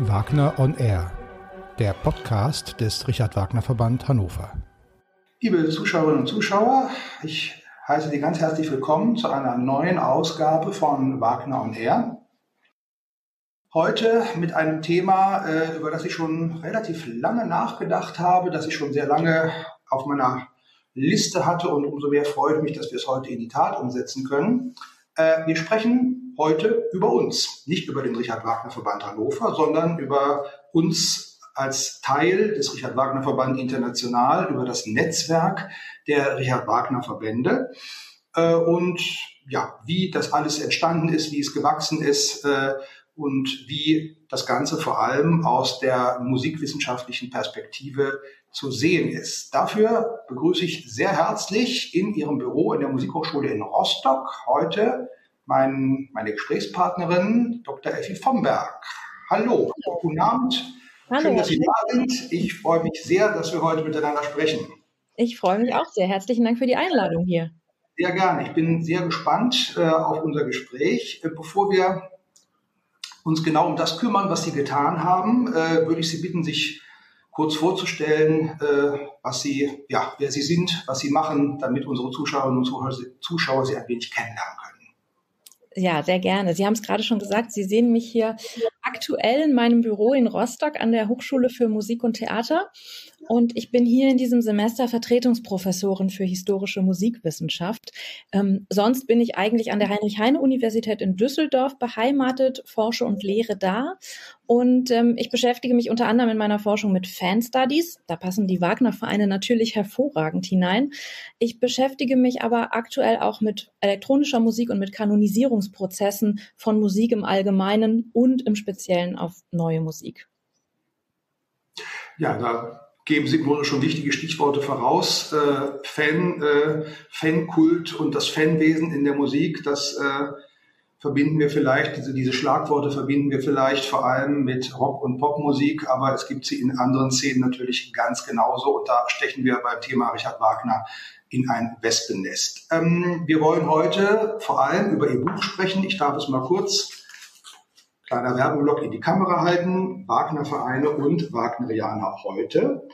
Wagner on Air, der Podcast des Richard Wagner Verband Hannover. Liebe Zuschauerinnen und Zuschauer, ich heiße Sie ganz herzlich willkommen zu einer neuen Ausgabe von Wagner on Air. Heute mit einem Thema, äh, über das ich schon relativ lange nachgedacht habe, das ich schon sehr lange auf meiner Liste hatte und umso mehr freut mich, dass wir es heute in die Tat umsetzen können. Äh, wir sprechen heute über uns. Nicht über den Richard Wagner Verband Hannover, sondern über uns als Teil des Richard Wagner Verband International, über das Netzwerk der Richard Wagner Verbände. Äh, und ja, wie das alles entstanden ist, wie es gewachsen ist äh, und wie das Ganze vor allem aus der musikwissenschaftlichen Perspektive zu sehen ist. Dafür begrüße ich sehr herzlich in Ihrem Büro in der Musikhochschule in Rostock heute mein, meine Gesprächspartnerin Dr. Effi Vomberg. Hallo, Hallo. guten Abend. Hallo. Schön, dass Sie da sind. Ich freue mich sehr, dass wir heute miteinander sprechen. Ich freue mich auch sehr. Herzlichen Dank für die Einladung hier. Sehr gerne. Ich bin sehr gespannt äh, auf unser Gespräch. Äh, bevor wir uns genau um das kümmern, was Sie getan haben, äh, würde ich Sie bitten, sich kurz vorzustellen, äh, was Sie, ja, wer Sie sind, was Sie machen, damit unsere Zuschauerinnen und Zuschauer, Zuschauer Sie ein wenig kennenlernen können. Ja, sehr gerne. Sie haben es gerade schon gesagt, Sie sehen mich hier aktuell in meinem Büro in Rostock an der Hochschule für Musik und Theater. Und ich bin hier in diesem Semester Vertretungsprofessorin für historische Musikwissenschaft. Ähm, sonst bin ich eigentlich an der Heinrich-Heine-Universität in Düsseldorf beheimatet, forsche und lehre da. Und ähm, ich beschäftige mich unter anderem in meiner Forschung mit Fan-Studies. Da passen die Wagner-Vereine natürlich hervorragend hinein. Ich beschäftige mich aber aktuell auch mit elektronischer Musik und mit Kanonisierungsprozessen von Musik im Allgemeinen und im Speziellen auf neue Musik. Ja, da geben Sie im schon wichtige Stichworte voraus. Äh, Fan, äh, Fankult und das Fanwesen in der Musik, das äh, verbinden wir vielleicht, diese, diese Schlagworte verbinden wir vielleicht vor allem mit Rock- und Popmusik, aber es gibt sie in anderen Szenen natürlich ganz genauso und da stechen wir beim Thema Richard Wagner in ein Wespennest. Ähm, wir wollen heute vor allem über Ihr Buch sprechen. Ich darf es mal kurz Kleiner Werbeblock in die Kamera halten. Wagner-Vereine und Wagnerianer heute.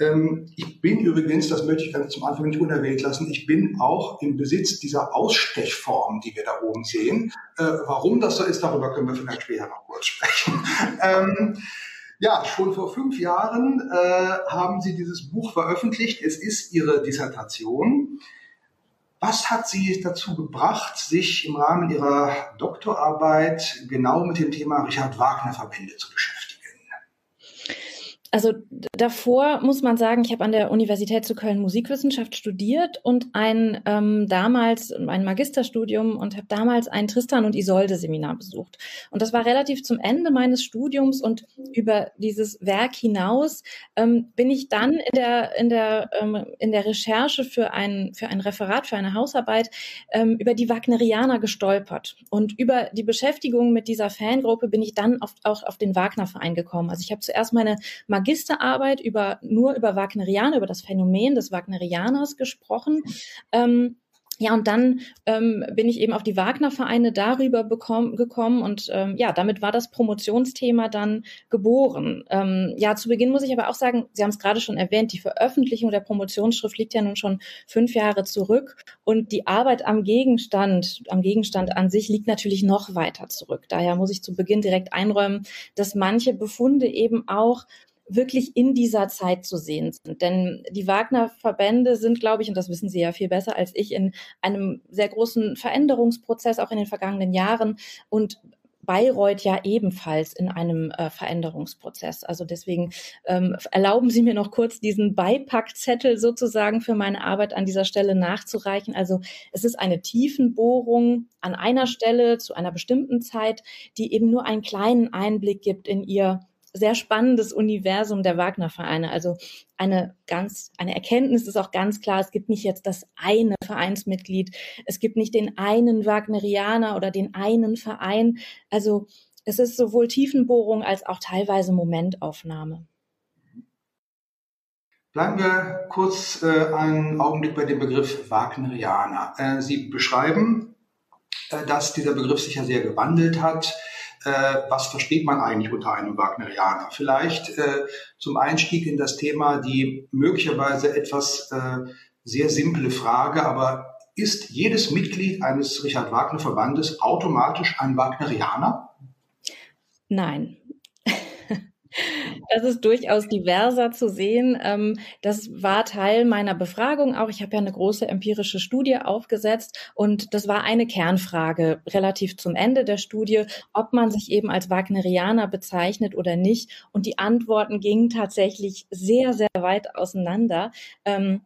Ähm, ich bin übrigens, das möchte ich ganz zum Anfang nicht unerwähnt lassen, ich bin auch im Besitz dieser Ausstechform, die wir da oben sehen. Äh, warum das so ist, darüber können wir vielleicht später noch kurz sprechen. ähm, ja, schon vor fünf Jahren äh, haben Sie dieses Buch veröffentlicht. Es ist Ihre Dissertation. Was hat Sie dazu gebracht, sich im Rahmen Ihrer Doktorarbeit genau mit dem Thema Richard Wagner Verbände zu beschäftigen? Also davor muss man sagen, ich habe an der Universität zu Köln Musikwissenschaft studiert und ein ähm, damals ein Magisterstudium und habe damals ein Tristan und Isolde Seminar besucht. Und das war relativ zum Ende meines Studiums und über dieses Werk hinaus ähm, bin ich dann in der in der ähm, in der Recherche für ein für ein Referat für eine Hausarbeit ähm, über die Wagnerianer gestolpert und über die Beschäftigung mit dieser Fangruppe bin ich dann auf, auch auf den Wagner Verein gekommen. Also ich habe zuerst meine Magisterarbeit über nur über Wagnerianer, über das Phänomen des Wagnerianers gesprochen. Ähm, ja, und dann ähm, bin ich eben auf die Wagner-Vereine darüber gekommen und ähm, ja, damit war das Promotionsthema dann geboren. Ähm, ja, zu Beginn muss ich aber auch sagen, Sie haben es gerade schon erwähnt, die Veröffentlichung der Promotionsschrift liegt ja nun schon fünf Jahre zurück und die Arbeit am Gegenstand, am Gegenstand an sich liegt natürlich noch weiter zurück. Daher muss ich zu Beginn direkt einräumen, dass manche Befunde eben auch wirklich in dieser Zeit zu sehen sind. Denn die Wagner-Verbände sind, glaube ich, und das wissen Sie ja viel besser als ich, in einem sehr großen Veränderungsprozess auch in den vergangenen Jahren und Bayreuth ja ebenfalls in einem äh, Veränderungsprozess. Also deswegen ähm, erlauben Sie mir noch kurz diesen Beipackzettel sozusagen für meine Arbeit an dieser Stelle nachzureichen. Also es ist eine Tiefenbohrung an einer Stelle zu einer bestimmten Zeit, die eben nur einen kleinen Einblick gibt in ihr sehr spannendes Universum der Wagner-Vereine. Also eine ganz, eine Erkenntnis ist auch ganz klar, es gibt nicht jetzt das eine Vereinsmitglied, es gibt nicht den einen Wagnerianer oder den einen Verein. Also es ist sowohl Tiefenbohrung als auch teilweise Momentaufnahme. Bleiben wir kurz äh, einen Augenblick bei dem Begriff Wagnerianer. Äh, Sie beschreiben, äh, dass dieser Begriff sich ja sehr gewandelt hat was versteht man eigentlich unter einem Wagnerianer? Vielleicht äh, zum Einstieg in das Thema die möglicherweise etwas äh, sehr simple Frage, aber ist jedes Mitglied eines Richard Wagner Verbandes automatisch ein Wagnerianer? Nein. Das ist durchaus diverser zu sehen. Ähm, das war Teil meiner Befragung auch. Ich habe ja eine große empirische Studie aufgesetzt und das war eine Kernfrage relativ zum Ende der Studie, ob man sich eben als Wagnerianer bezeichnet oder nicht. Und die Antworten gingen tatsächlich sehr, sehr weit auseinander. Ähm,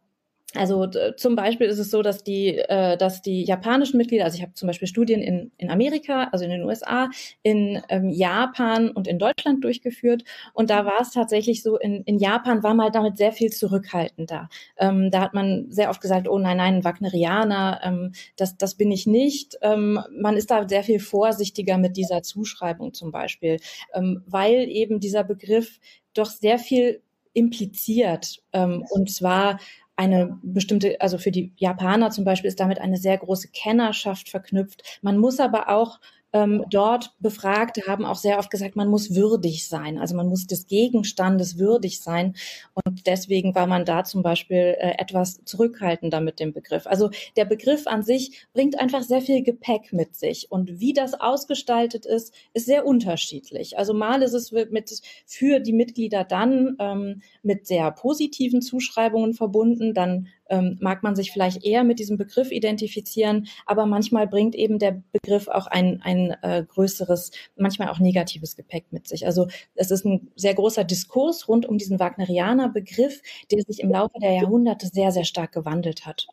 also zum Beispiel ist es so, dass die, äh, dass die japanischen Mitglieder, also ich habe zum Beispiel Studien in, in Amerika, also in den USA, in ähm, Japan und in Deutschland durchgeführt. Und da war es tatsächlich so, in, in Japan war mal damit sehr viel zurückhaltender. Ähm, da hat man sehr oft gesagt, oh nein, nein, Wagnerianer, ähm, das, das bin ich nicht. Ähm, man ist da sehr viel vorsichtiger mit dieser Zuschreibung zum Beispiel, ähm, weil eben dieser Begriff doch sehr viel impliziert. Ähm, und zwar eine bestimmte, also für die Japaner zum Beispiel ist damit eine sehr große Kennerschaft verknüpft. Man muss aber auch ähm, dort Befragte haben auch sehr oft gesagt, man muss würdig sein. Also man muss des Gegenstandes würdig sein. Und deswegen war man da zum Beispiel äh, etwas zurückhaltender mit dem Begriff. Also der Begriff an sich bringt einfach sehr viel Gepäck mit sich. Und wie das ausgestaltet ist, ist sehr unterschiedlich. Also mal ist es mit, für die Mitglieder dann ähm, mit sehr positiven Zuschreibungen verbunden. Dann ähm, mag man sich vielleicht eher mit diesem Begriff identifizieren, aber manchmal bringt eben der Begriff auch ein, ein äh, größeres, manchmal auch negatives Gepäck mit sich. Also es ist ein sehr großer Diskurs rund um diesen Wagnerianer Begriff, der sich im Laufe der Jahrhunderte sehr, sehr stark gewandelt hat.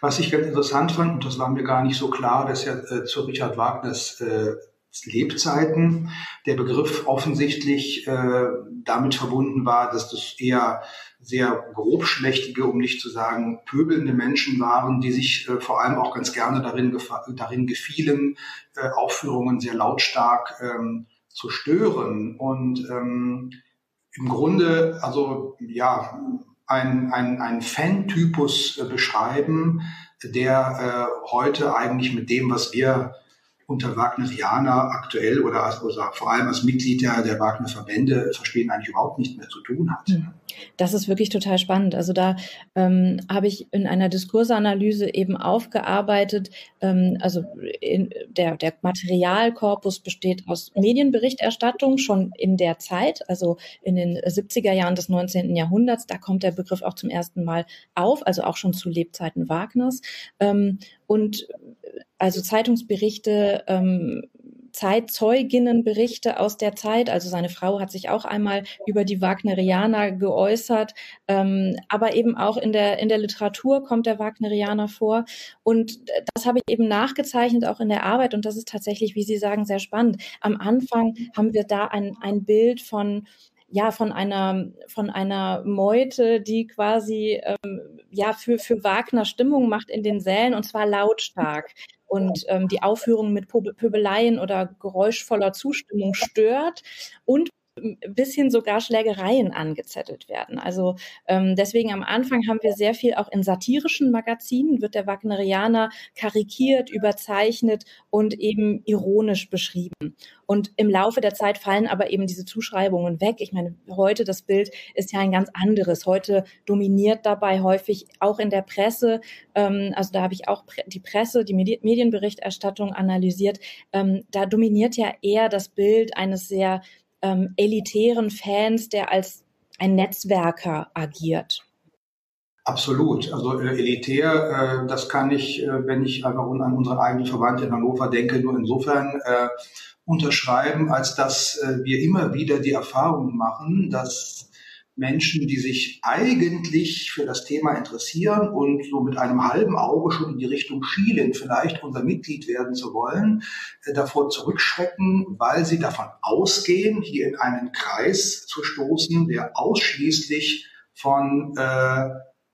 Was ich ganz interessant fand, und das war mir gar nicht so klar, dass ja äh, zu Richard Wagners äh, Lebzeiten der Begriff offensichtlich äh, damit verbunden war, dass das eher sehr grobschlächtige, um nicht zu sagen pöbelnde Menschen waren, die sich äh, vor allem auch ganz gerne darin, darin gefielen, äh, Aufführungen sehr lautstark ähm, zu stören. Und ähm, im Grunde, also ja, ein, ein, ein Fan-Typus äh, beschreiben, der äh, heute eigentlich mit dem, was wir unter Wagnerianer aktuell oder, als, oder vor allem als Mitglied der, der Wagner-Verbände verstehen, eigentlich überhaupt nichts mehr zu tun hat. Hm. Das ist wirklich total spannend. Also da ähm, habe ich in einer Diskursanalyse eben aufgearbeitet, ähm, also in, der, der Materialkorpus besteht aus Medienberichterstattung schon in der Zeit, also in den 70er Jahren des 19. Jahrhunderts. Da kommt der Begriff auch zum ersten Mal auf, also auch schon zu Lebzeiten Wagners. Ähm, und also Zeitungsberichte, ähm, Zeitzeuginnenberichte aus der Zeit. Also seine Frau hat sich auch einmal über die Wagnerianer geäußert, ähm, aber eben auch in der, in der Literatur kommt der Wagnerianer vor. Und das habe ich eben nachgezeichnet, auch in der Arbeit. Und das ist tatsächlich, wie Sie sagen, sehr spannend. Am Anfang haben wir da ein, ein Bild von ja von einer von einer Meute, die quasi ähm, ja für für Wagner Stimmung macht in den Sälen und zwar lautstark und ähm, die Aufführung mit Pöbeleien oder geräuschvoller Zustimmung stört. Und bis hin sogar Schlägereien angezettelt werden. Also ähm, deswegen am Anfang haben wir sehr viel auch in satirischen Magazinen, wird der Wagnerianer karikiert, überzeichnet und eben ironisch beschrieben. Und im Laufe der Zeit fallen aber eben diese Zuschreibungen weg. Ich meine, heute das Bild ist ja ein ganz anderes. Heute dominiert dabei häufig auch in der Presse, ähm, also da habe ich auch die Presse, die Medi Medienberichterstattung analysiert, ähm, da dominiert ja eher das Bild eines sehr ähm, elitären Fans, der als ein Netzwerker agiert. Absolut. Also äh, elitär, äh, das kann ich, äh, wenn ich einfach an unseren eigenen Verband in Hannover denke, nur insofern äh, unterschreiben, als dass äh, wir immer wieder die Erfahrung machen, dass Menschen, die sich eigentlich für das Thema interessieren und so mit einem halben Auge schon in die Richtung schielen, vielleicht unser Mitglied werden zu wollen, äh, davor zurückschrecken, weil sie davon ausgehen, hier in einen Kreis zu stoßen, der ausschließlich von äh,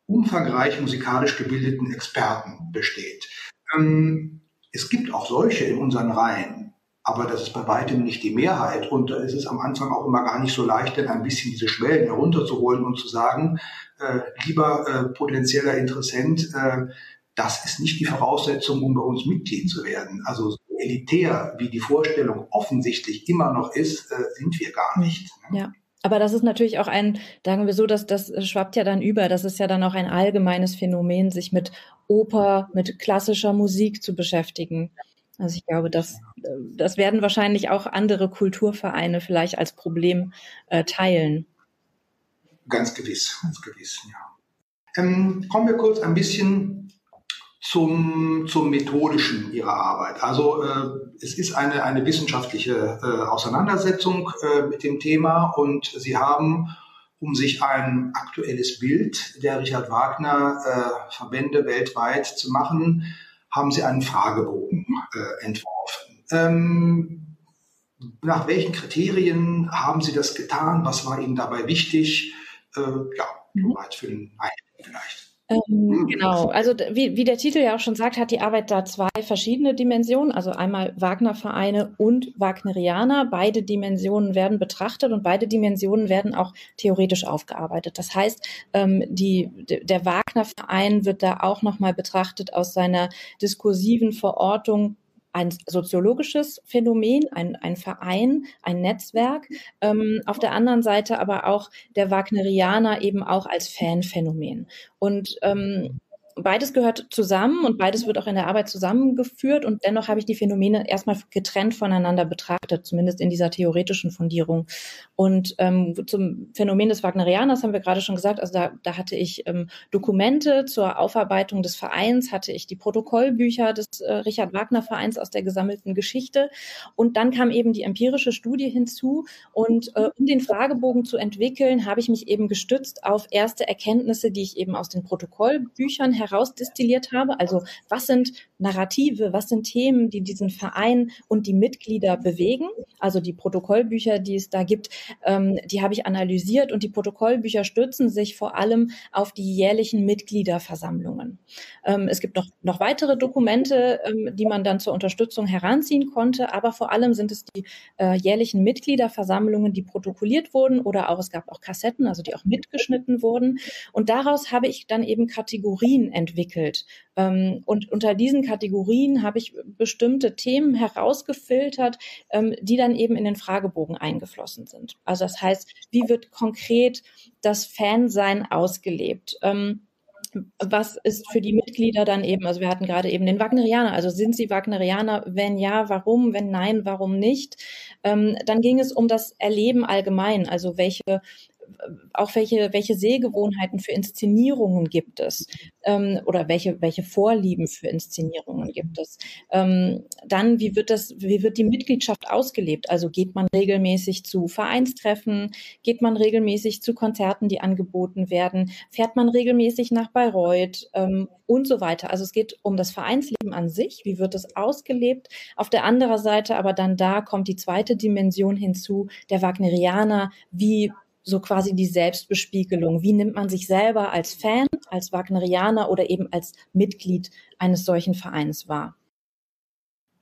umfangreich musikalisch gebildeten Experten besteht. Ähm, es gibt auch solche in unseren Reihen. Aber das ist bei weitem nicht die Mehrheit. Und da ist es am Anfang auch immer gar nicht so leicht, denn ein bisschen diese Schwellen herunterzuholen und zu sagen, äh, lieber äh, potenzieller Interessent, äh, das ist nicht die Voraussetzung, um bei uns Mitglied zu werden. Also so elitär, wie die Vorstellung offensichtlich immer noch ist, äh, sind wir gar nicht. Ne? Ja. Aber das ist natürlich auch ein, sagen wir so, dass das schwappt ja dann über. Das ist ja dann auch ein allgemeines Phänomen, sich mit Oper, mit klassischer Musik zu beschäftigen. Also ich glaube, das, das werden wahrscheinlich auch andere Kulturvereine vielleicht als Problem äh, teilen. Ganz gewiss, ganz gewiss, ja. Ähm, kommen wir kurz ein bisschen zum, zum Methodischen Ihrer Arbeit. Also äh, es ist eine, eine wissenschaftliche äh, Auseinandersetzung äh, mit dem Thema und Sie haben, um sich ein aktuelles Bild der Richard Wagner äh, Verbände weltweit zu machen, haben Sie einen Fragebogen äh, entworfen. Ähm, nach welchen Kriterien haben Sie das getan? Was war Ihnen dabei wichtig? Äh, ja, mhm. für den Einstieg vielleicht. Ähm, hm, genau, also wie, wie der Titel ja auch schon sagt, hat die Arbeit da zwei verschiedene Dimensionen, also einmal Wagner-Vereine und Wagnerianer. Beide Dimensionen werden betrachtet und beide Dimensionen werden auch theoretisch aufgearbeitet. Das heißt, ähm, die, der Wagner-Verein wird da auch nochmal betrachtet aus seiner diskursiven Verortung ein soziologisches Phänomen, ein, ein Verein, ein Netzwerk. Ähm, auf der anderen Seite aber auch der Wagnerianer eben auch als Fanphänomen. Und ähm, beides gehört zusammen und beides wird auch in der Arbeit zusammengeführt und dennoch habe ich die Phänomene erstmal getrennt voneinander betrachtet, zumindest in dieser theoretischen Fundierung. Und ähm, zum Phänomen des Wagnerianers haben wir gerade schon gesagt, also da, da hatte ich ähm, Dokumente zur Aufarbeitung des Vereins, hatte ich die Protokollbücher des äh, Richard Wagner Vereins aus der gesammelten Geschichte. Und dann kam eben die empirische Studie hinzu und äh, um den Fragebogen zu entwickeln, habe ich mich eben gestützt auf erste Erkenntnisse, die ich eben aus den Protokollbüchern herausdestilliert habe. Also was sind Narrative, was sind Themen, die diesen Verein und die Mitglieder bewegen? Also die Protokollbücher, die es da gibt, ähm, die habe ich analysiert und die Protokollbücher stützen sich vor allem auf die jährlichen Mitgliederversammlungen. Ähm, es gibt noch, noch weitere Dokumente, ähm, die man dann zur Unterstützung heranziehen konnte, aber vor allem sind es die äh, jährlichen Mitgliederversammlungen, die protokolliert wurden oder auch es gab auch Kassetten, also die auch mitgeschnitten wurden. Und daraus habe ich dann eben Kategorien entwickelt. Ähm, und unter diesen Kategorien habe ich bestimmte Themen herausgefiltert, ähm, die dann eben in den Fragebogen eingeflossen sind. Also das heißt, wie wird konkret das Fansein ausgelebt? Ähm, was ist für die Mitglieder dann eben, also wir hatten gerade eben den Wagnerianer, also sind sie Wagnerianer? Wenn ja, warum? Wenn nein, warum nicht? Ähm, dann ging es um das Erleben allgemein, also welche auch welche, welche Sehgewohnheiten für Inszenierungen gibt es ähm, oder welche, welche Vorlieben für Inszenierungen gibt es. Ähm, dann, wie wird das, wie wird die Mitgliedschaft ausgelebt? Also geht man regelmäßig zu Vereinstreffen, geht man regelmäßig zu Konzerten, die angeboten werden, fährt man regelmäßig nach Bayreuth ähm, und so weiter. Also es geht um das Vereinsleben an sich, wie wird es ausgelebt. Auf der anderen Seite aber dann da kommt die zweite Dimension hinzu, der Wagnerianer, wie so quasi die Selbstbespiegelung. Wie nimmt man sich selber als Fan, als Wagnerianer oder eben als Mitglied eines solchen Vereins wahr?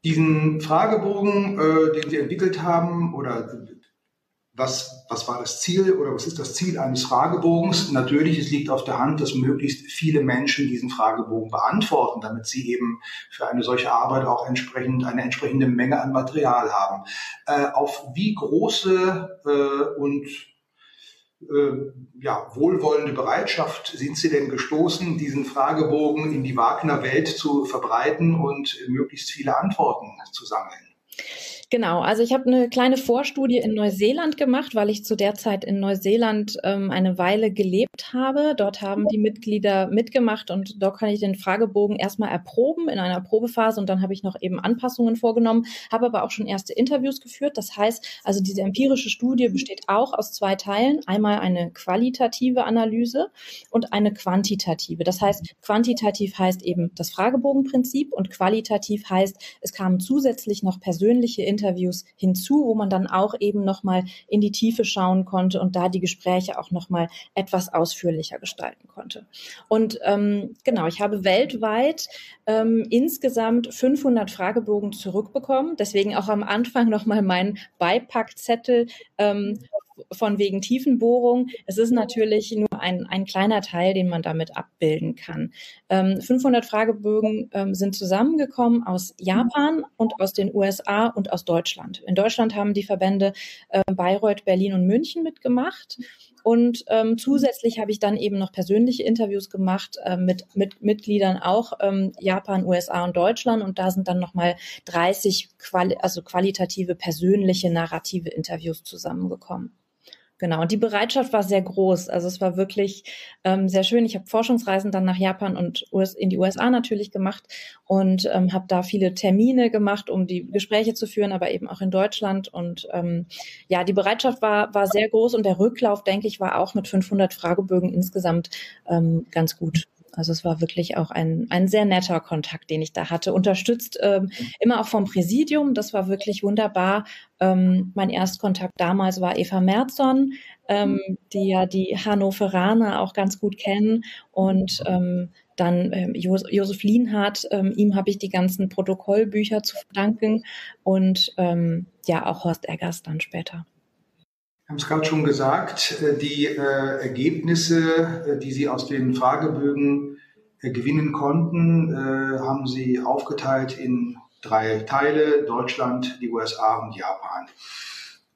Diesen Fragebogen, äh, den Sie entwickelt haben, oder was, was war das Ziel oder was ist das Ziel eines Fragebogens? Natürlich, es liegt auf der Hand, dass möglichst viele Menschen diesen Fragebogen beantworten, damit sie eben für eine solche Arbeit auch entsprechend eine entsprechende Menge an Material haben. Äh, auf wie große äh, und ja, wohlwollende Bereitschaft sind Sie denn gestoßen, diesen Fragebogen in die Wagner-Welt zu verbreiten und möglichst viele Antworten zu sammeln? Genau, also ich habe eine kleine Vorstudie in Neuseeland gemacht, weil ich zu der Zeit in Neuseeland ähm, eine Weile gelebt habe. Dort haben die Mitglieder mitgemacht und dort kann ich den Fragebogen erstmal erproben in einer Probephase und dann habe ich noch eben Anpassungen vorgenommen, habe aber auch schon erste Interviews geführt. Das heißt, also diese empirische Studie besteht auch aus zwei Teilen. Einmal eine qualitative Analyse und eine quantitative. Das heißt, quantitativ heißt eben das Fragebogenprinzip und qualitativ heißt, es kamen zusätzlich noch persönliche Interviews Interviews hinzu, wo man dann auch eben nochmal in die Tiefe schauen konnte und da die Gespräche auch nochmal etwas ausführlicher gestalten konnte. Und ähm, genau, ich habe weltweit ähm, insgesamt 500 Fragebogen zurückbekommen. Deswegen auch am Anfang nochmal mein Beipackzettel. Ähm, von wegen Tiefenbohrung. Es ist natürlich nur ein, ein kleiner Teil, den man damit abbilden kann. Ähm, 500 Fragebögen ähm, sind zusammengekommen aus Japan und aus den USA und aus Deutschland. In Deutschland haben die Verbände äh, Bayreuth, Berlin und München mitgemacht. Und ähm, zusätzlich habe ich dann eben noch persönliche Interviews gemacht äh, mit, mit Mitgliedern auch ähm, Japan, USA und Deutschland. Und da sind dann nochmal 30 quali also qualitative, persönliche, narrative Interviews zusammengekommen. Genau, und die Bereitschaft war sehr groß. Also es war wirklich ähm, sehr schön. Ich habe Forschungsreisen dann nach Japan und US in die USA natürlich gemacht und ähm, habe da viele Termine gemacht, um die Gespräche zu führen, aber eben auch in Deutschland. Und ähm, ja, die Bereitschaft war, war sehr groß und der Rücklauf, denke ich, war auch mit 500 Fragebögen insgesamt ähm, ganz gut. Also es war wirklich auch ein, ein sehr netter Kontakt, den ich da hatte. Unterstützt ähm, immer auch vom Präsidium. Das war wirklich wunderbar. Ähm, mein Erstkontakt damals war Eva Merzon, ähm, die ja die Hannoveraner auch ganz gut kennen. Und ähm, dann ähm, Jos Josef Lienhardt, ähm, ihm habe ich die ganzen Protokollbücher zu verdanken. Und ähm, ja, auch Horst Eggers dann später haben es gerade schon gesagt, äh, die äh, Ergebnisse, äh, die Sie aus den Fragebögen gewinnen konnten, haben Sie aufgeteilt in drei Teile, Deutschland, die USA und Japan.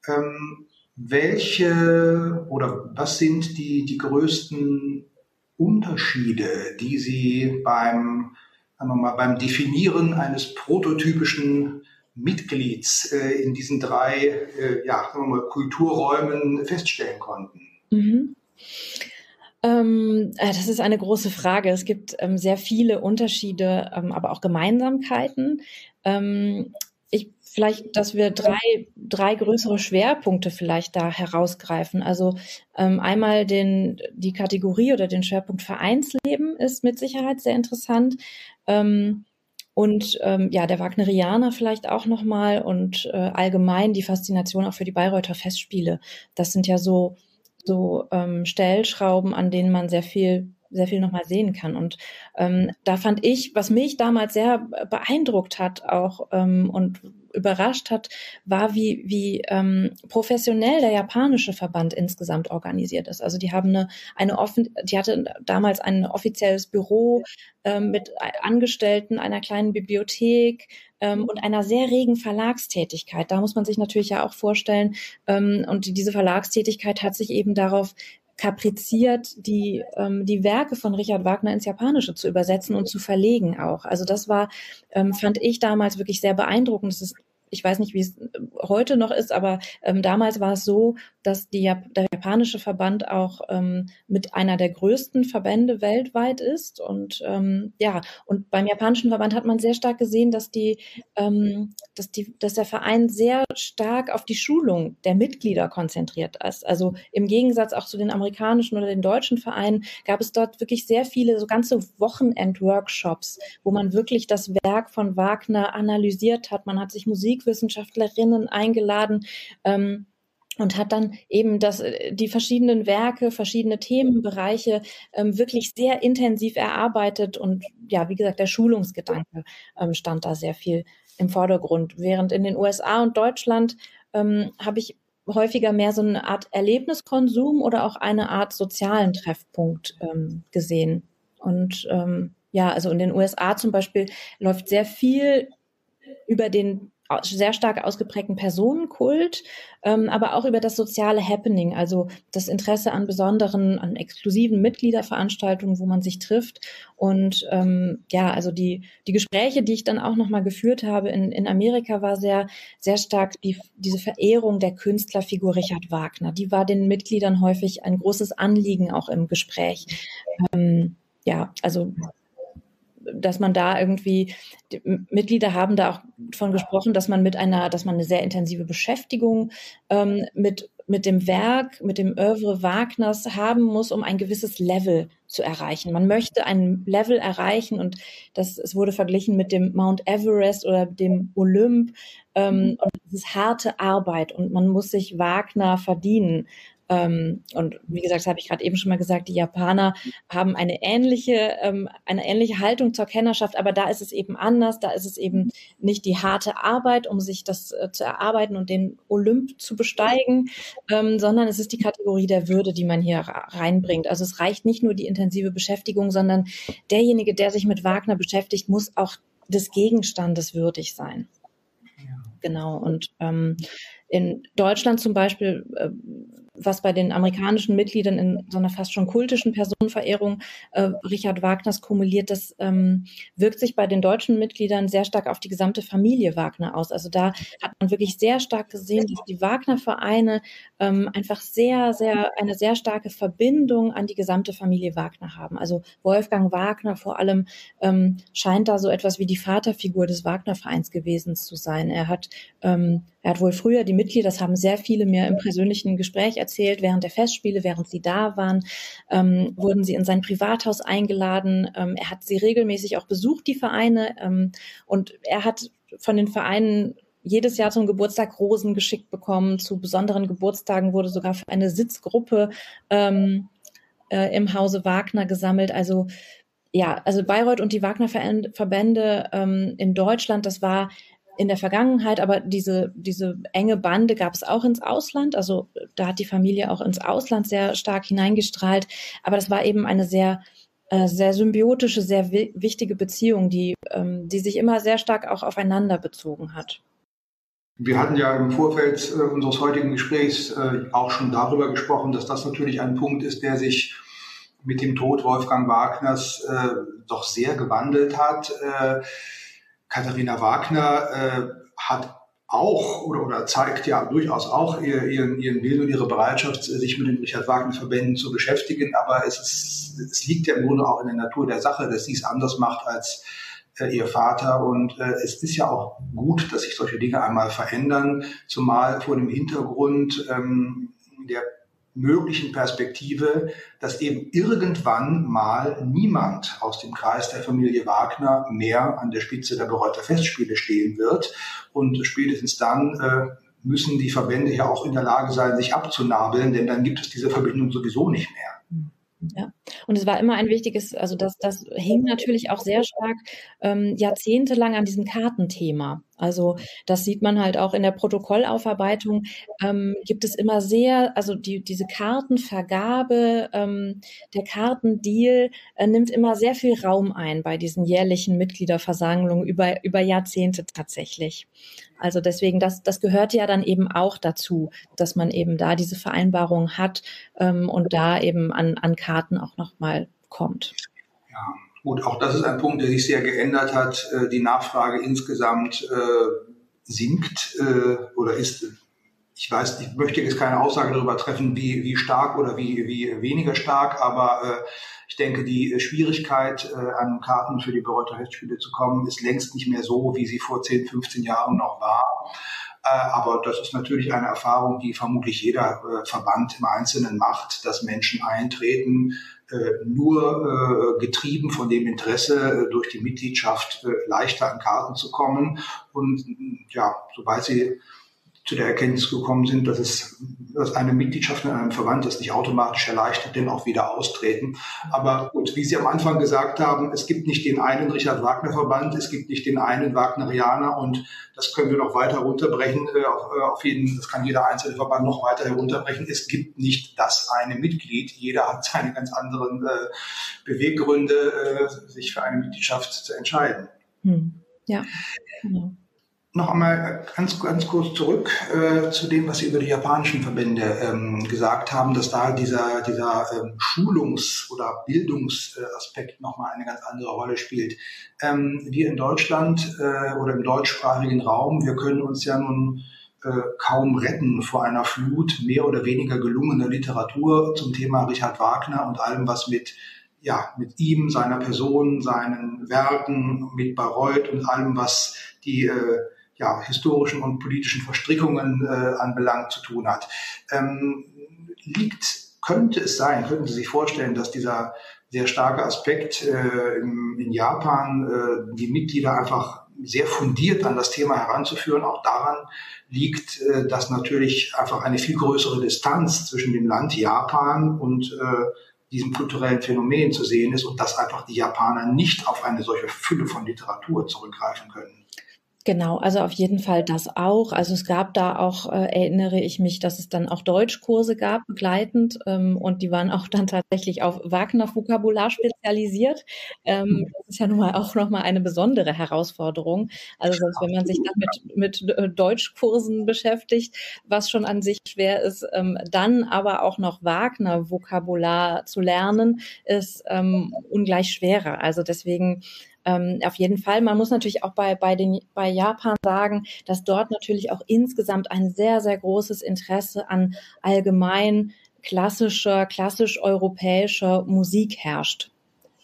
Ähm, welche oder was sind die, die größten Unterschiede, die Sie beim, sagen wir mal, beim Definieren eines prototypischen Mitglieds äh, in diesen drei äh, ja, mal, Kulturräumen feststellen konnten? Mhm. Ähm, äh, das ist eine große Frage. Es gibt ähm, sehr viele Unterschiede, ähm, aber auch Gemeinsamkeiten. Ähm, ich, vielleicht, dass wir drei, drei größere Schwerpunkte vielleicht da herausgreifen. Also ähm, einmal den, die Kategorie oder den Schwerpunkt Vereinsleben ist mit Sicherheit sehr interessant. Ähm, und ähm, ja, der Wagnerianer vielleicht auch nochmal und äh, allgemein die Faszination auch für die Bayreuther Festspiele. Das sind ja so, so ähm, Stellschrauben, an denen man sehr viel sehr viel nochmal sehen kann. Und ähm, da fand ich, was mich damals sehr beeindruckt hat auch ähm, und überrascht hat, war, wie, wie ähm, professionell der japanische Verband insgesamt organisiert ist. Also die haben eine, eine offen, die hatte damals ein offizielles Büro ähm, mit Angestellten, einer kleinen Bibliothek, ähm, und einer sehr regen Verlagstätigkeit. Da muss man sich natürlich ja auch vorstellen, ähm, und diese Verlagstätigkeit hat sich eben darauf kapriziert, die, ähm, die Werke von Richard Wagner ins Japanische zu übersetzen und zu verlegen auch. Also das war, ähm, fand ich damals wirklich sehr beeindruckend. Das ist ich weiß nicht, wie es äh, heute noch ist, aber ähm, damals war es so, dass die, der japanische Verband auch ähm, mit einer der größten Verbände weltweit ist. Und ähm, ja, und beim japanischen Verband hat man sehr stark gesehen, dass die, ähm, dass die, dass der Verein sehr stark auf die Schulung der Mitglieder konzentriert ist. Also im Gegensatz auch zu den amerikanischen oder den deutschen Vereinen gab es dort wirklich sehr viele so ganze Wochenend-Workshops, wo man wirklich das Werk von Wagner analysiert hat. Man hat sich Musikwissenschaftlerinnen eingeladen. Ähm, und hat dann eben das, äh, die verschiedenen Werke, verschiedene Themenbereiche ähm, wirklich sehr intensiv erarbeitet und ja, wie gesagt, der Schulungsgedanke ähm, stand da sehr viel im Vordergrund. Während in den USA und Deutschland ähm, habe ich häufiger mehr so eine Art Erlebniskonsum oder auch eine Art sozialen Treffpunkt ähm, gesehen. Und ähm, ja, also in den USA zum Beispiel läuft sehr viel über den sehr stark ausgeprägten Personenkult, ähm, aber auch über das soziale Happening, also das Interesse an besonderen, an exklusiven Mitgliederveranstaltungen, wo man sich trifft. Und ähm, ja, also die, die Gespräche, die ich dann auch nochmal geführt habe in, in Amerika, war sehr, sehr stark die, diese Verehrung der Künstlerfigur Richard Wagner. Die war den Mitgliedern häufig ein großes Anliegen auch im Gespräch. Ähm, ja, also dass man da irgendwie, Mitglieder haben da auch von gesprochen, dass man mit einer, dass man eine sehr intensive Beschäftigung ähm, mit, mit dem Werk, mit dem Oeuvre Wagners haben muss, um ein gewisses Level zu erreichen. Man möchte ein Level erreichen und das, es wurde verglichen mit dem Mount Everest oder dem Olymp. Ähm, und es ist harte Arbeit und man muss sich Wagner verdienen. Ähm, und wie gesagt, das habe ich gerade eben schon mal gesagt, die Japaner haben eine ähnliche, ähm, eine ähnliche Haltung zur Kennerschaft, aber da ist es eben anders. Da ist es eben nicht die harte Arbeit, um sich das äh, zu erarbeiten und den Olymp zu besteigen, ähm, sondern es ist die Kategorie der Würde, die man hier reinbringt. Also es reicht nicht nur die intensive Beschäftigung, sondern derjenige, der sich mit Wagner beschäftigt, muss auch des Gegenstandes würdig sein. Ja. Genau. Und ähm, in Deutschland zum Beispiel äh, was bei den amerikanischen Mitgliedern in so einer fast schon kultischen Personenverehrung äh, Richard Wagners kumuliert, das ähm, wirkt sich bei den deutschen Mitgliedern sehr stark auf die gesamte Familie Wagner aus. Also da hat man wirklich sehr stark gesehen, dass die Wagner-Vereine ähm, einfach sehr, sehr, eine sehr starke Verbindung an die gesamte Familie Wagner haben. Also Wolfgang Wagner vor allem ähm, scheint da so etwas wie die Vaterfigur des Wagner-Vereins gewesen zu sein. Er hat ähm, er hat wohl früher die Mitglieder, das haben sehr viele mir im persönlichen Gespräch erzählt, während der Festspiele, während sie da waren, ähm, wurden sie in sein Privathaus eingeladen. Ähm, er hat sie regelmäßig auch besucht, die Vereine. Ähm, und er hat von den Vereinen jedes Jahr zum Geburtstag Rosen geschickt bekommen. Zu besonderen Geburtstagen wurde sogar für eine Sitzgruppe ähm, äh, im Hause Wagner gesammelt. Also ja, also Bayreuth und die Wagner-Verbände ähm, in Deutschland, das war in der Vergangenheit, aber diese, diese enge Bande gab es auch ins Ausland. Also da hat die Familie auch ins Ausland sehr stark hineingestrahlt. Aber das war eben eine sehr, äh, sehr symbiotische, sehr wichtige Beziehung, die, ähm, die sich immer sehr stark auch aufeinander bezogen hat. Wir hatten ja im Vorfeld äh, unseres heutigen Gesprächs äh, auch schon darüber gesprochen, dass das natürlich ein Punkt ist, der sich mit dem Tod Wolfgang Wagners doch sehr gewandelt hat. Katharina Wagner äh, hat auch oder, oder zeigt ja durchaus auch ihren, ihren Willen und ihre Bereitschaft, sich mit den Richard Wagner-Verbänden zu beschäftigen. Aber es, ist, es liegt ja im Grunde auch in der Natur der Sache, dass sie es anders macht als äh, ihr Vater. Und äh, es ist ja auch gut, dass sich solche Dinge einmal verändern, zumal vor dem Hintergrund ähm, möglichen Perspektive, dass eben irgendwann mal niemand aus dem Kreis der Familie Wagner mehr an der Spitze der Bereuter Festspiele stehen wird. Und spätestens dann äh, müssen die Verbände ja auch in der Lage sein, sich abzunabeln, denn dann gibt es diese Verbindung sowieso nicht mehr. Ja, und es war immer ein wichtiges, also das, das hing natürlich auch sehr stark ähm, jahrzehntelang an diesem Kartenthema. Also das sieht man halt auch in der Protokollaufarbeitung, ähm, gibt es immer sehr, also die, diese Kartenvergabe, ähm, der Kartendeal äh, nimmt immer sehr viel Raum ein bei diesen jährlichen Mitgliederversammlungen über, über Jahrzehnte tatsächlich. Also deswegen, das, das gehört ja dann eben auch dazu, dass man eben da diese Vereinbarung hat ähm, und da eben an, an Karten auch nochmal kommt. Ja. Gut, auch das ist ein Punkt, der sich sehr geändert hat. Äh, die Nachfrage insgesamt äh, sinkt äh, oder ist, ich weiß, ich möchte jetzt keine Aussage darüber treffen, wie, wie stark oder wie, wie weniger stark, aber ich denke, die Schwierigkeit, an Karten für die Bereuter Festspiele zu kommen, ist längst nicht mehr so, wie sie vor 10, 15 Jahren noch war. Aber das ist natürlich eine Erfahrung, die vermutlich jeder Verband im Einzelnen macht, dass Menschen eintreten, nur äh, getrieben von dem Interesse, äh, durch die Mitgliedschaft leichter an Karten zu kommen. Und ja, sobald sie zu der Erkenntnis gekommen sind, dass es dass eine Mitgliedschaft in einem Verband das nicht automatisch erleichtert, denn auch wieder austreten. Aber gut, wie Sie am Anfang gesagt haben, es gibt nicht den einen Richard Wagner Verband, es gibt nicht den einen Wagnerianer und das können wir noch weiter runterbrechen. Äh, auf, äh, jeden, das kann jeder einzelne Verband noch weiter herunterbrechen. Es gibt nicht das eine Mitglied. Jeder hat seine ganz anderen äh, Beweggründe, äh, sich für eine Mitgliedschaft zu entscheiden. Hm. Ja. Genau noch einmal ganz, ganz kurz zurück äh, zu dem, was Sie über die japanischen Verbände ähm, gesagt haben, dass da dieser, dieser ähm, Schulungs- oder Bildungsaspekt nochmal eine ganz andere Rolle spielt. Ähm, wir in Deutschland äh, oder im deutschsprachigen Raum, wir können uns ja nun äh, kaum retten vor einer Flut mehr oder weniger gelungener Literatur zum Thema Richard Wagner und allem, was mit ja, mit ihm, seiner Person, seinen Werken, mit Bayreuth und allem, was die äh, ja, historischen und politischen Verstrickungen äh, anbelangt zu tun hat. Ähm, liegt, könnte es sein, könnten Sie sich vorstellen, dass dieser sehr starke Aspekt äh, in, in Japan äh, die Mitglieder einfach sehr fundiert an das Thema heranzuführen, auch daran liegt, äh, dass natürlich einfach eine viel größere Distanz zwischen dem Land Japan und äh, diesem kulturellen Phänomen zu sehen ist und dass einfach die Japaner nicht auf eine solche Fülle von Literatur zurückgreifen können. Genau, also auf jeden Fall das auch. Also es gab da auch, äh, erinnere ich mich, dass es dann auch Deutschkurse gab, begleitend, ähm, und die waren auch dann tatsächlich auf Wagner-Vokabular spezialisiert. Ähm, mhm. das ist ja nun mal auch nochmal eine besondere Herausforderung. Also sonst, wenn man sich dann mit, mit äh, Deutschkursen beschäftigt, was schon an sich schwer ist, ähm, dann aber auch noch Wagner-Vokabular zu lernen, ist ähm, ungleich schwerer. Also deswegen ähm, auf jeden Fall. Man muss natürlich auch bei, bei, den, bei Japan sagen, dass dort natürlich auch insgesamt ein sehr, sehr großes Interesse an allgemein klassischer, klassisch europäischer Musik herrscht.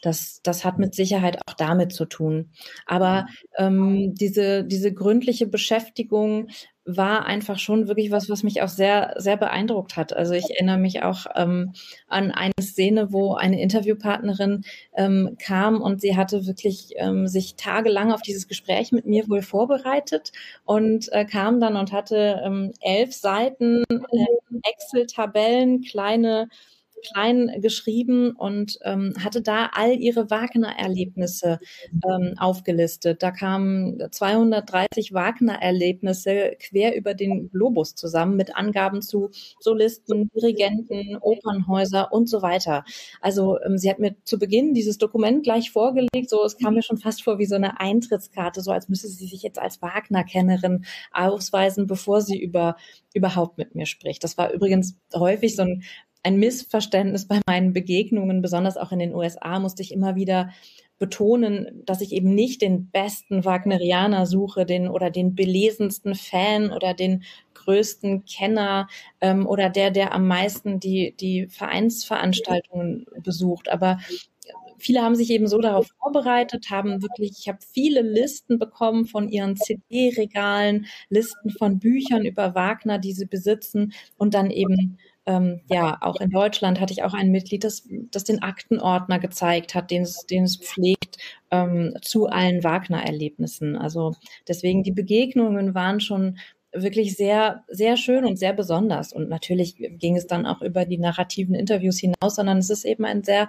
Das, das hat mit Sicherheit auch damit zu tun. Aber ähm, diese, diese gründliche Beschäftigung war einfach schon wirklich was, was mich auch sehr, sehr beeindruckt hat. Also ich erinnere mich auch ähm, an eine Szene, wo eine Interviewpartnerin ähm, kam und sie hatte wirklich ähm, sich tagelang auf dieses Gespräch mit mir wohl vorbereitet und äh, kam dann und hatte ähm, elf Seiten äh, Excel-Tabellen, kleine klein geschrieben und ähm, hatte da all ihre Wagner-Erlebnisse ähm, aufgelistet. Da kamen 230 Wagner-Erlebnisse quer über den Globus zusammen mit Angaben zu Solisten, Dirigenten, Opernhäuser und so weiter. Also ähm, sie hat mir zu Beginn dieses Dokument gleich vorgelegt, so es kam mir schon fast vor wie so eine Eintrittskarte, so als müsste sie sich jetzt als Wagner-Kennerin ausweisen, bevor sie über überhaupt mit mir spricht. Das war übrigens häufig so ein ein Missverständnis bei meinen Begegnungen, besonders auch in den USA, musste ich immer wieder betonen, dass ich eben nicht den besten Wagnerianer suche, den oder den belesensten Fan oder den größten Kenner ähm, oder der, der am meisten die, die Vereinsveranstaltungen besucht. Aber viele haben sich eben so darauf vorbereitet, haben wirklich, ich habe viele Listen bekommen von ihren CD-Regalen, Listen von Büchern über Wagner, die sie besitzen und dann eben ähm, ja, auch in Deutschland hatte ich auch ein Mitglied, das, das den Aktenordner gezeigt hat, den es, den es pflegt ähm, zu allen Wagner-Erlebnissen. Also deswegen die Begegnungen waren schon wirklich sehr, sehr schön und sehr besonders. Und natürlich ging es dann auch über die narrativen Interviews hinaus, sondern es ist eben ein sehr,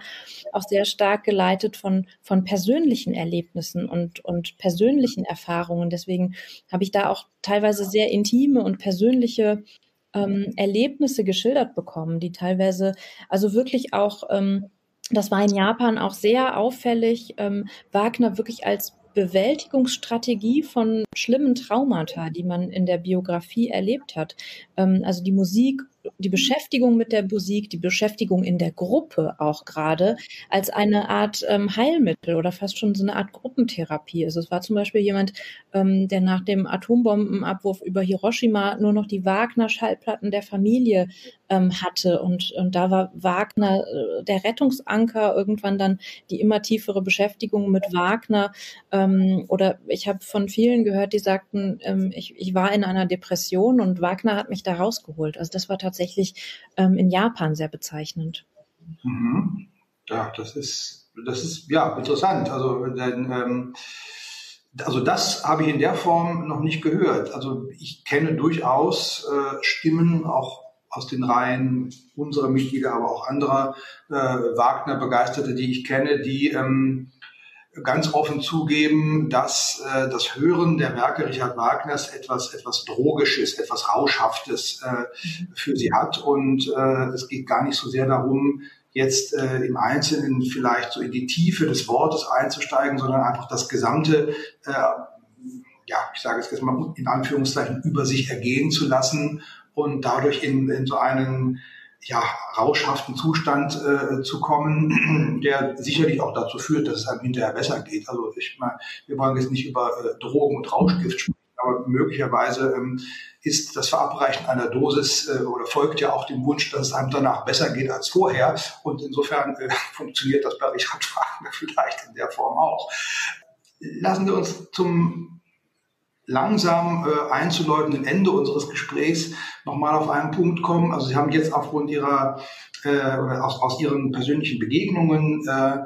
auch sehr stark geleitet von, von persönlichen Erlebnissen und, und persönlichen Erfahrungen. Deswegen habe ich da auch teilweise sehr intime und persönliche ähm, Erlebnisse geschildert bekommen, die teilweise, also wirklich auch, ähm, das war in Japan auch sehr auffällig, ähm, Wagner wirklich als Bewältigungsstrategie von schlimmen Traumata, die man in der Biografie erlebt hat. Ähm, also die Musik die Beschäftigung mit der Musik, die Beschäftigung in der Gruppe auch gerade als eine Art ähm, Heilmittel oder fast schon so eine Art Gruppentherapie. Also es war zum Beispiel jemand, ähm, der nach dem Atombombenabwurf über Hiroshima nur noch die Wagner-Schallplatten der Familie ähm, hatte und, und da war Wagner äh, der Rettungsanker, irgendwann dann die immer tiefere Beschäftigung mit Wagner ähm, oder ich habe von vielen gehört, die sagten, ähm, ich, ich war in einer Depression und Wagner hat mich da rausgeholt. Also das war tatsächlich tatsächlich ähm, in Japan sehr bezeichnend. Mhm. Ja, das ist, das ist ja interessant. Also, denn, ähm, also das habe ich in der Form noch nicht gehört. Also ich kenne durchaus äh, Stimmen auch aus den Reihen unserer Mitglieder, aber auch anderer äh, Wagner-Begeisterte, die ich kenne, die ähm, ganz offen zugeben, dass äh, das Hören der Werke Richard Wagners etwas, etwas Drogisches, etwas Rauschhaftes äh, für sie hat. Und äh, es geht gar nicht so sehr darum, jetzt äh, im Einzelnen vielleicht so in die Tiefe des Wortes einzusteigen, sondern einfach das gesamte, äh, ja, ich sage es jetzt mal in Anführungszeichen, über sich ergehen zu lassen und dadurch in, in so einen ja, rauschhaften Zustand äh, zu kommen, der sicherlich auch dazu führt, dass es einem hinterher besser geht. Also ich meine, wir wollen jetzt nicht über äh, Drogen und Rauschgift sprechen, aber möglicherweise ähm, ist das Verabreichen einer Dosis äh, oder folgt ja auch dem Wunsch, dass es einem danach besser geht als vorher. Und insofern äh, funktioniert das bei Richard Wagner vielleicht in der Form auch. Lassen wir uns zum langsam äh, einzuläutenden Ende unseres Gesprächs nochmal auf einen Punkt kommen. Also Sie haben jetzt aufgrund Ihrer äh, oder aus, aus Ihren persönlichen Begegnungen äh,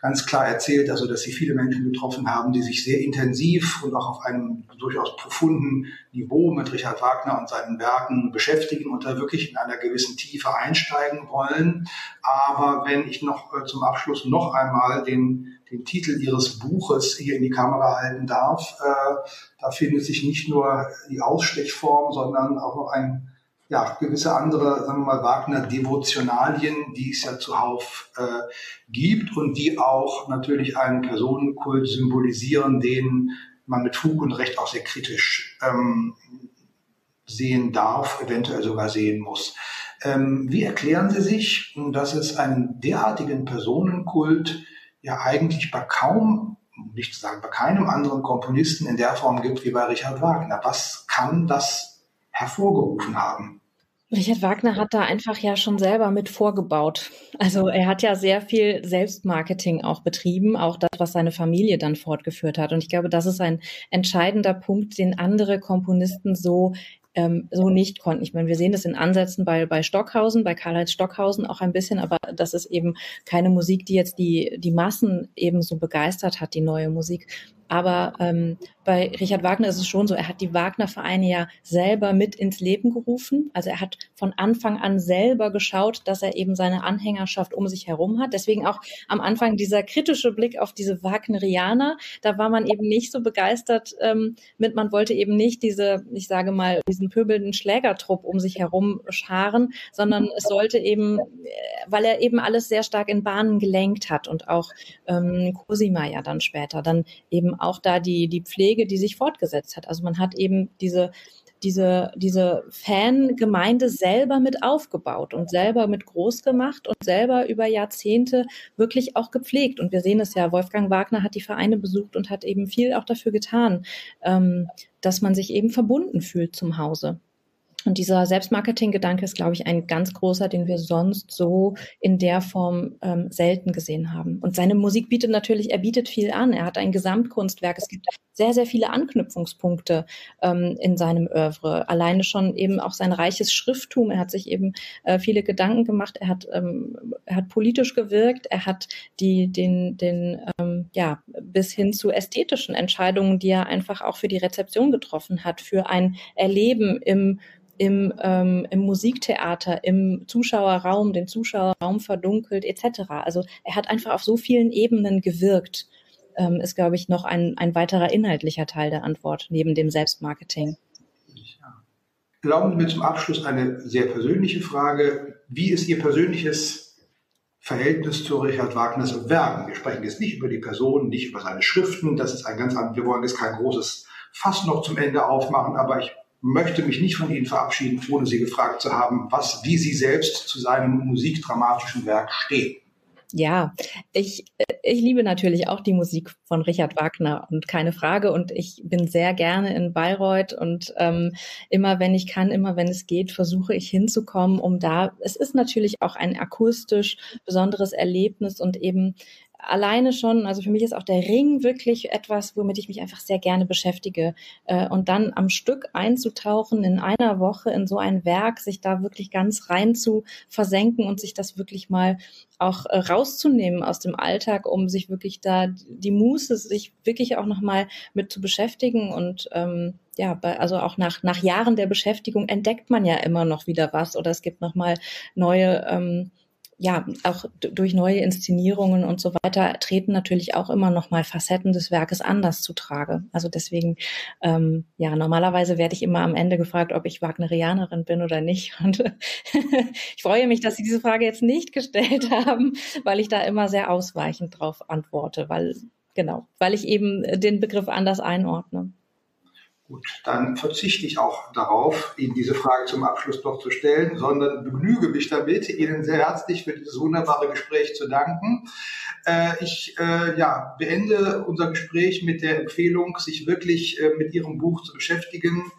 ganz klar erzählt, also dass Sie viele Menschen getroffen haben, die sich sehr intensiv und auch auf einem durchaus profunden Niveau mit Richard Wagner und seinen Werken beschäftigen und da wirklich in einer gewissen Tiefe einsteigen wollen. Aber wenn ich noch äh, zum Abschluss noch einmal den den Titel Ihres Buches hier in die Kamera halten darf. Äh, da findet sich nicht nur die Ausstechform, sondern auch noch ein ja, gewisse andere, sagen wir mal, Wagner-Devotionalien, die es ja zuhauf äh, gibt und die auch natürlich einen Personenkult symbolisieren, den man mit Fug und Recht auch sehr kritisch ähm, sehen darf, eventuell sogar sehen muss. Ähm, wie erklären Sie sich, dass es einen derartigen Personenkult ja eigentlich bei kaum, nicht zu sagen bei keinem anderen Komponisten in der Form gibt wie bei Richard Wagner. Was kann das hervorgerufen haben? Richard Wagner hat da einfach ja schon selber mit vorgebaut. Also er hat ja sehr viel Selbstmarketing auch betrieben, auch das, was seine Familie dann fortgeführt hat. Und ich glaube, das ist ein entscheidender Punkt, den andere Komponisten so ähm, so nicht konnten. Ich meine, wir sehen das in Ansätzen bei, bei Stockhausen, bei Karl-Heinz Stockhausen auch ein bisschen, aber das ist eben keine Musik, die jetzt die, die Massen eben so begeistert hat, die neue Musik. Aber ähm, bei Richard Wagner ist es schon so, er hat die Wagner-Vereine ja selber mit ins Leben gerufen. Also er hat von Anfang an selber geschaut, dass er eben seine Anhängerschaft um sich herum hat. Deswegen auch am Anfang dieser kritische Blick auf diese Wagnerianer. Da war man eben nicht so begeistert ähm, mit, man wollte eben nicht diese, ich sage mal, diesen pöbelnden Schlägertrupp um sich herum scharen, sondern es sollte eben, äh, weil er eben alles sehr stark in Bahnen gelenkt hat und auch ähm, Cosima ja dann später, dann eben auch da die, die Pflege, die sich fortgesetzt hat. Also man hat eben diese, diese, diese Fangemeinde selber mit aufgebaut und selber mit groß gemacht und selber über Jahrzehnte wirklich auch gepflegt. Und wir sehen es ja, Wolfgang Wagner hat die Vereine besucht und hat eben viel auch dafür getan, ähm, dass man sich eben verbunden fühlt zum Hause. Und dieser Selbstmarketing-Gedanke ist, glaube ich, ein ganz großer, den wir sonst so in der Form ähm, selten gesehen haben. Und seine Musik bietet natürlich, er bietet viel an. Er hat ein Gesamtkunstwerk. Es gibt sehr, sehr viele Anknüpfungspunkte ähm, in seinem Oeuvre. Alleine schon eben auch sein reiches Schrifttum. Er hat sich eben äh, viele Gedanken gemacht. Er hat, ähm, er hat politisch gewirkt. Er hat die, den, den, ähm, ja, bis hin zu ästhetischen Entscheidungen, die er einfach auch für die Rezeption getroffen hat, für ein Erleben im im, ähm, im Musiktheater, im Zuschauerraum, den Zuschauerraum verdunkelt etc. Also er hat einfach auf so vielen Ebenen gewirkt, ähm, ist, glaube ich, noch ein, ein weiterer inhaltlicher Teil der Antwort neben dem Selbstmarketing. Erlauben Sie mir zum Abschluss eine sehr persönliche Frage. Wie ist Ihr persönliches Verhältnis zu Richard Wagners Werken? Wir sprechen jetzt nicht über die Person, nicht über seine Schriften. Das ist ein ganz anderes, wir wollen jetzt kein großes Fass noch zum Ende aufmachen, aber ich möchte mich nicht von Ihnen verabschieden, ohne Sie gefragt zu haben, was, wie Sie selbst zu seinem musikdramatischen Werk stehen. Ja, ich, ich liebe natürlich auch die Musik von Richard Wagner und keine Frage. Und ich bin sehr gerne in Bayreuth und ähm, immer wenn ich kann, immer wenn es geht, versuche ich hinzukommen, um da, es ist natürlich auch ein akustisch besonderes Erlebnis und eben alleine schon, also für mich ist auch der Ring wirklich etwas, womit ich mich einfach sehr gerne beschäftige. Äh, und dann am Stück einzutauchen in einer Woche in so ein Werk, sich da wirklich ganz rein zu versenken und sich das wirklich mal auch äh, rauszunehmen aus dem Alltag, um sich wirklich da die Muße, sich wirklich auch nochmal mit zu beschäftigen und ähm, ja, also auch nach, nach Jahren der Beschäftigung entdeckt man ja immer noch wieder was oder es gibt nochmal neue ähm, ja, auch durch neue Inszenierungen und so weiter treten natürlich auch immer noch mal Facetten des Werkes anders zutrage. Also deswegen, ähm, ja, normalerweise werde ich immer am Ende gefragt, ob ich Wagnerianerin bin oder nicht. Und ich freue mich, dass Sie diese Frage jetzt nicht gestellt haben, weil ich da immer sehr ausweichend drauf antworte, weil, genau, weil ich eben den Begriff anders einordne. Gut, dann verzichte ich auch darauf, Ihnen diese Frage zum Abschluss noch zu stellen, sondern begnüge mich damit, Ihnen sehr herzlich für dieses wunderbare Gespräch zu danken. Äh, ich äh, ja, beende unser Gespräch mit der Empfehlung, sich wirklich äh, mit Ihrem Buch zu beschäftigen,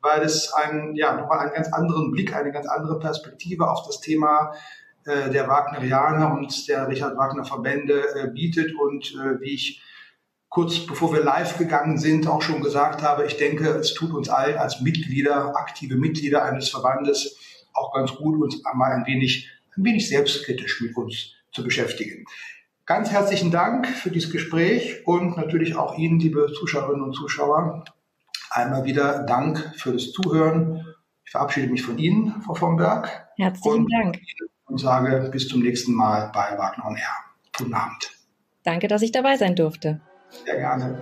weil es einen, ja, nochmal einen ganz anderen Blick, eine ganz andere Perspektive auf das Thema der Wagnerianer und der Richard Wagner Verbände bietet und wie ich kurz bevor wir live gegangen sind, auch schon gesagt habe, ich denke, es tut uns allen als Mitglieder, aktive Mitglieder eines Verbandes auch ganz gut, uns einmal ein wenig, ein wenig selbstkritisch mit uns zu beschäftigen. Ganz herzlichen Dank für dieses Gespräch und natürlich auch Ihnen, liebe Zuschauerinnen und Zuschauer, einmal wieder Dank für das Zuhören. Ich verabschiede mich von Ihnen, Frau von Berg. Herzlichen und, Dank. Und sage bis zum nächsten Mal bei Wagner und Air. Guten Abend. Danke, dass ich dabei sein durfte. Sehr gerne.